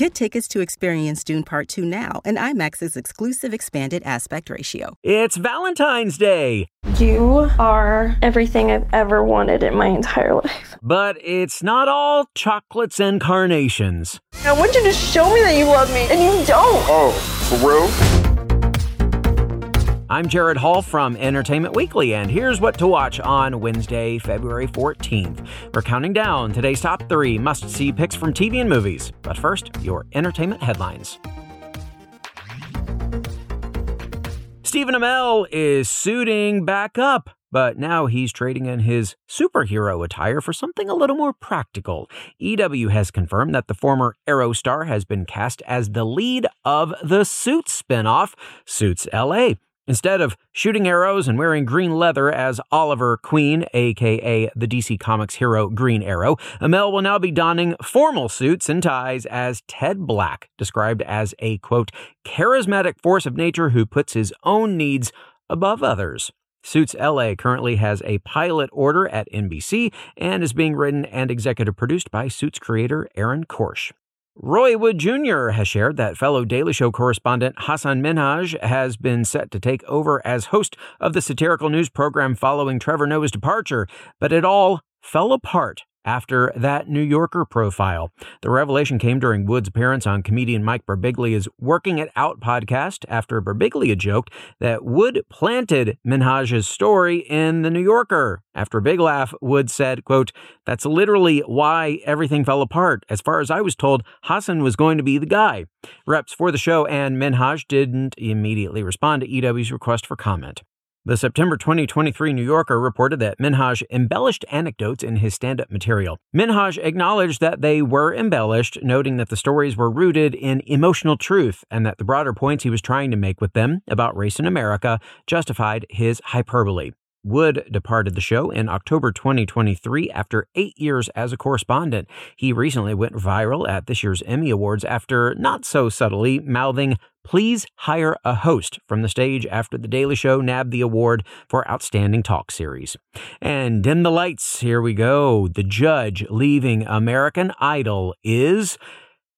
Get tickets to experience Dune Part 2 now and IMAX's exclusive expanded aspect ratio. It's Valentine's Day. You are everything I've ever wanted in my entire life. But it's not all chocolates and carnations. I want you to show me that you love me, and you don't. Oh, for real? I'm Gerrad Hall from Entertainment Weekly, and here's what to watch on Wednesday, February 14th. We're counting down today's top three must see picks from TV and movies. But first, your entertainment headlines. Stephen Amell is suiting back up, but now he's trading in his superhero attire for something a little more practical. EW has confirmed that the former Arrow star has been cast as the lead of the Suits spinoff, Suits LA. Instead of shooting arrows and wearing green leather as Oliver Queen, aka the DC Comics hero Green Arrow, Amell will now be donning formal suits and ties as Ted Black, described as a quote, charismatic force of nature who puts his own needs above others. Suits LA currently has a pilot order at NBC and is being written and executive produced by Suits creator Aaron Korsh. Roy Wood Jr. has shared that fellow Daily Show correspondent Hasan Minhaj has been set to take over as host of the satirical news program following Trevor Noah's departure, but it all fell apart after that New Yorker profile. The revelation came during Wood's appearance on comedian Mike Birbiglia's Working It Out podcast after Birbiglia joked that Wood planted Minhaj's story in the New Yorker. After a big laugh, Wood said, quote, That's literally why everything fell apart. As far as I was told, Hasan was going to be the guy. Reps for the show and Minhaj didn't immediately respond to EW's request for comment. The September 2023 New Yorker reported that Minhaj embellished anecdotes in his stand up material. Minhaj acknowledged that they were embellished, noting that the stories were rooted in emotional truth and that the broader points he was trying to make with them about race in America justified his hyperbole. Wood departed the show in October 2023 after eight years as a correspondent. He recently went viral at this year's Emmy Awards after not so subtly mouthing, Please hire a host from the stage after The Daily Show nabbed the award for Outstanding Talk Series. And dim the lights, here we go. The judge leaving American Idol is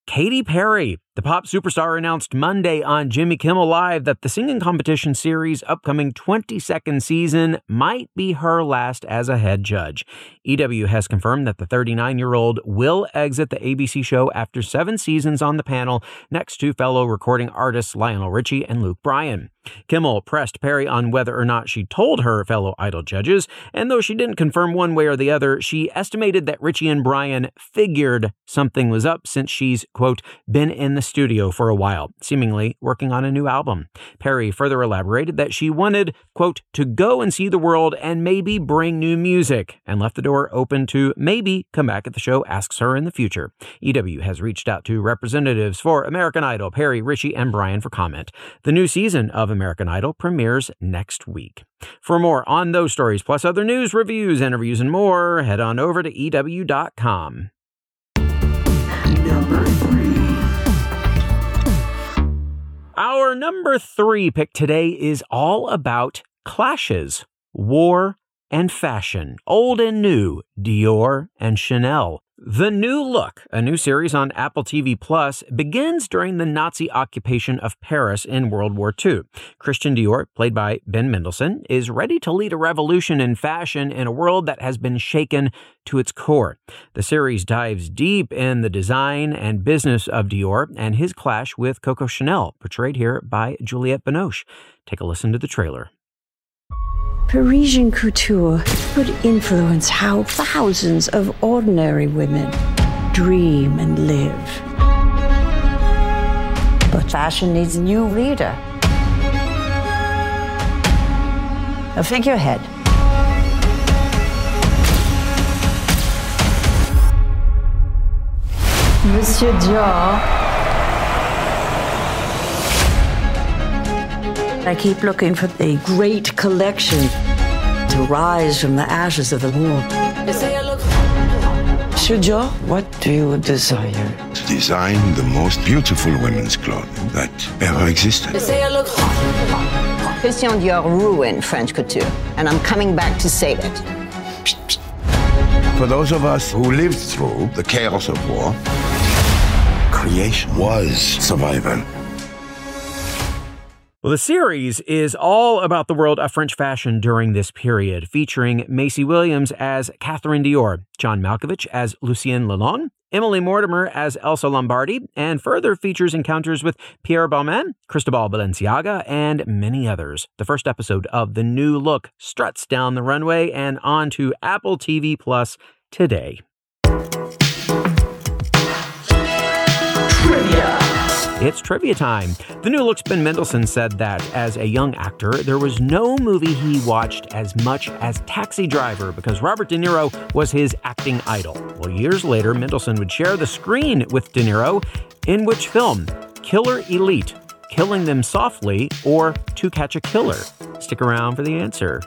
Katy Perry. The pop superstar announced Monday on Jimmy Kimmel Live that the singing competition series' upcoming 22nd season might be her last as a head judge. EW has confirmed that the 39 year old will exit the ABC show after seven seasons on the panel next to fellow recording artists Lionel Richie and Luke Bryan. Kimmel pressed Perry on whether or not she told her fellow Idol judges, and though she didn't confirm one way or the other, she estimated that Richie and Bryan figured something was up since she's, quote, been in the the studio for a while, seemingly working on a new album. Perry further elaborated that she wanted, quote, to go and see the world and maybe bring new music, and left the door open to maybe come back at the show asks her in the future. EW has reached out to representatives for American Idol, Perry, Richie, and Bryan for comment. The new season of American Idol premieres next week. For more on those stories, plus other news, reviews, interviews, and more, head on over to EW.com. Number Our number three pick today is all about clashes, war, and fashion, old and new, Dior and Chanel. The New Look, a new series on Apple TV Plus, begins during the Nazi occupation of Paris in World War II. Christian Dior, played by Ben Mendelsohn, is ready to lead a revolution in fashion in a world that has been shaken to its core. The series dives deep in the design and business of Dior and his clash with Coco Chanel, portrayed here by Juliette Binoche. Take a listen to the trailer. Parisian couture could influence how thousands of ordinary women dream and live. But fashion needs a new leader. A figurehead. Monsieur Dior I keep looking for a great collection to rise from the ashes of the war. Shujo, what do you desire? To design the most beautiful women's clothing that ever existed. Christian Dior ruined French couture, and I'm coming back to save it. For those of us who lived through the chaos of war, creation was survival. Well, the series is all about the world of French fashion during this period, featuring Maisie Williams as Catherine Dior, John Malkovich as Lucien Lelong, Emily Mortimer as Elsa Lombardi, and further features encounters with Pierre Balmain, Cristobal Balenciaga, and many others. The first episode of The New Look struts down the runway and onto Apple TV Plus today. It's trivia time. The new look's Ben Mendelsohn said that as a young actor, there was no movie he watched as much as Taxi Driver because Robert De Niro was his acting idol. Well, years later, Mendelsohn would share the screen with De Niro in which film? Killer Elite, Killing Them Softly, or To Catch a Killer? Stick around for the answer.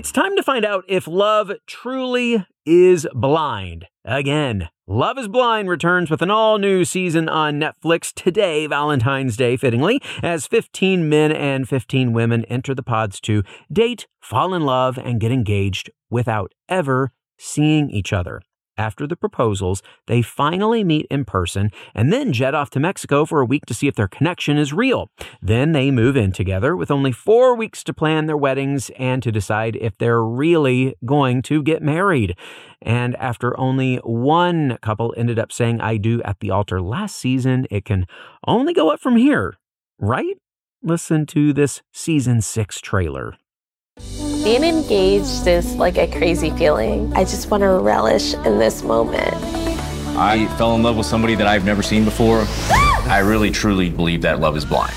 It's time to find out if love truly is blind. Again, Love is Blind returns with an all new season on Netflix today, Valentine's Day, fittingly, as 15 men and 15 women enter the pods to date, fall in love, and get engaged without ever seeing each other. After the proposals, they finally meet in person and then jet off to Mexico for a week to see if their connection is real. Then they move in together with only four weeks to plan their weddings and to decide if they're really going to get married. And after only one couple ended up saying I do at the altar last season, it can only go up from here, right? Listen to this season six trailer. Being engaged is like a crazy feeling. I just want to relish in this moment. I fell in love with somebody that I've never seen before. I really truly believe that love is blind.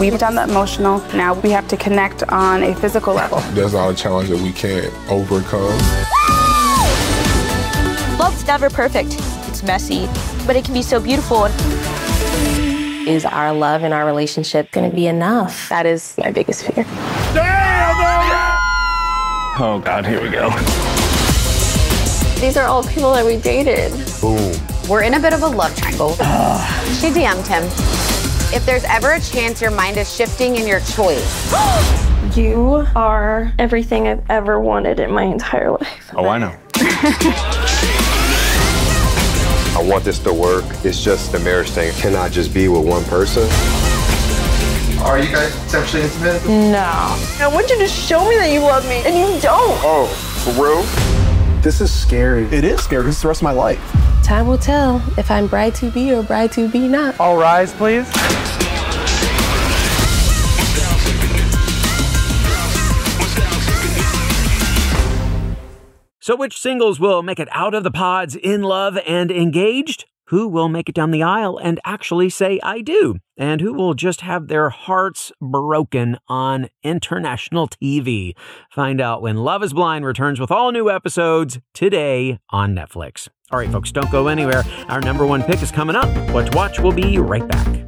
We've done the emotional. Now we have to connect on a physical level. There's a lot of challenges that we can't overcome. Love's never perfect. It's messy, but it can be so beautiful. Is our love and our relationship going to be enough? That is my biggest fear. Oh God, here we go. These are all people that we dated. Boom. We're in a bit of a love triangle. she DM'd him. If there's ever a chance your mind is shifting in your choice, You are everything I've ever wanted in my entire life. Oh, I know. I want this to work. It's just the marriage thing cannot just be with one person. Are you guys sexually intimate? No. I want you to show me that you love me, and you don't. Oh, for real? This is scary. It is scary because it's the rest of my life. Time will tell if I'm bride to be or bride to be not. All rise, please. So, which singles will make it out of the pods in love and engaged? Who will make it down the aisle and actually say, I do? And who will just have their hearts broken on international TV? Find out when Love is Blind returns with all new episodes today on Netflix. All right, folks, don't go anywhere. Our number one pick is coming up. What to watch? We'll be right back.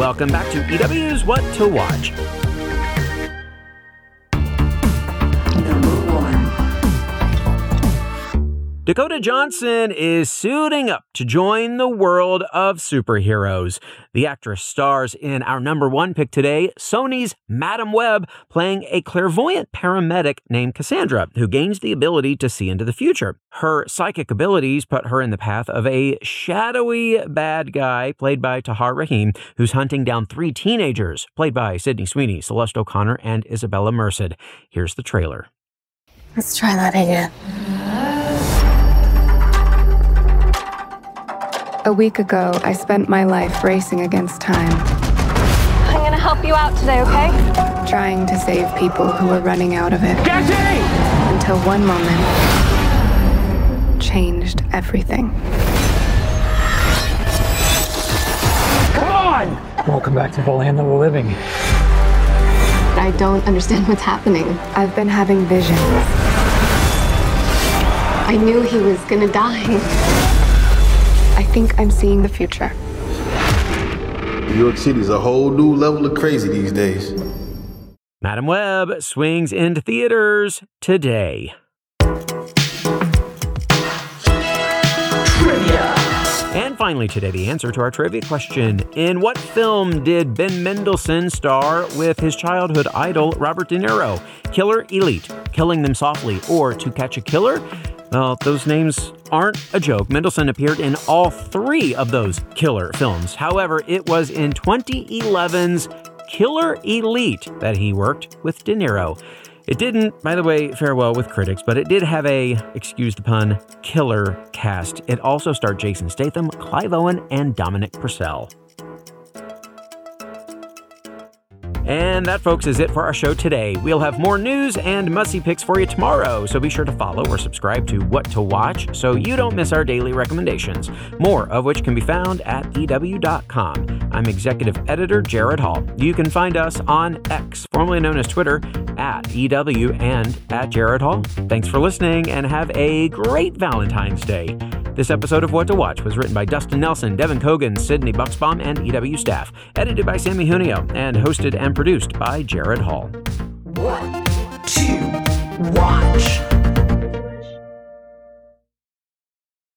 Welcome back to EW's What to Watch. Dakota Johnson is suiting up to join the world of superheroes. The actress stars in our number one pick today, Sony's Madame Web, playing a clairvoyant paramedic named Cassandra, who gains the ability to see into the future. Her psychic abilities put her in the path of a shadowy bad guy, played by Tahar Rahim, who's hunting down three teenagers, played by Sydney Sweeney, Celeste O'Connor, and Isabella Merced. Here's the trailer. Let's try that again. A week ago, I spent my life racing against time, I'm gonna help you out today, okay? trying to save people who were running out of it. Until one moment changed everything. Come on! Welcome back to the land of the living. I don't understand what's happening. I've been having visions. I knew he was gonna die. I think I'm seeing the future. New York City's a whole new level of crazy these days. Madame Web swings into theaters today. And finally, today, the answer to our trivia question In what film did Ben Mendelsohn star with his childhood idol, Robert De Niro? Killer Elite, Killing Them Softly, or To Catch a Killer? Well, those names aren't a joke. Mendelsohn appeared in all three of those killer films. However, it was in 2011's Killer Elite that he worked with De Niro. It didn't, by the way, fare well with critics, but it did have a, excuse the pun, killer cast. It also starred Jason Statham, Clive Owen, and Dominic Purcell. And that, folks, is it for our show today. We'll have more news and must-see picks for you tomorrow, so be sure to follow or subscribe to What to Watch so you don't miss our daily recommendations, more of which can be found at EW.com. I'm Executive Editor Gerrad Hall. You can find us on X, formerly known as Twitter, at EW and at Gerrad Hall. Thanks for listening and have a great Valentine's Day. This episode of What to Watch was written by Dustin Nelson, Devin Kogan, Sydney Bucksbaum, and EW staff, edited by Samee Junio, and hosted and produced by Gerrad Hall. One, two, one.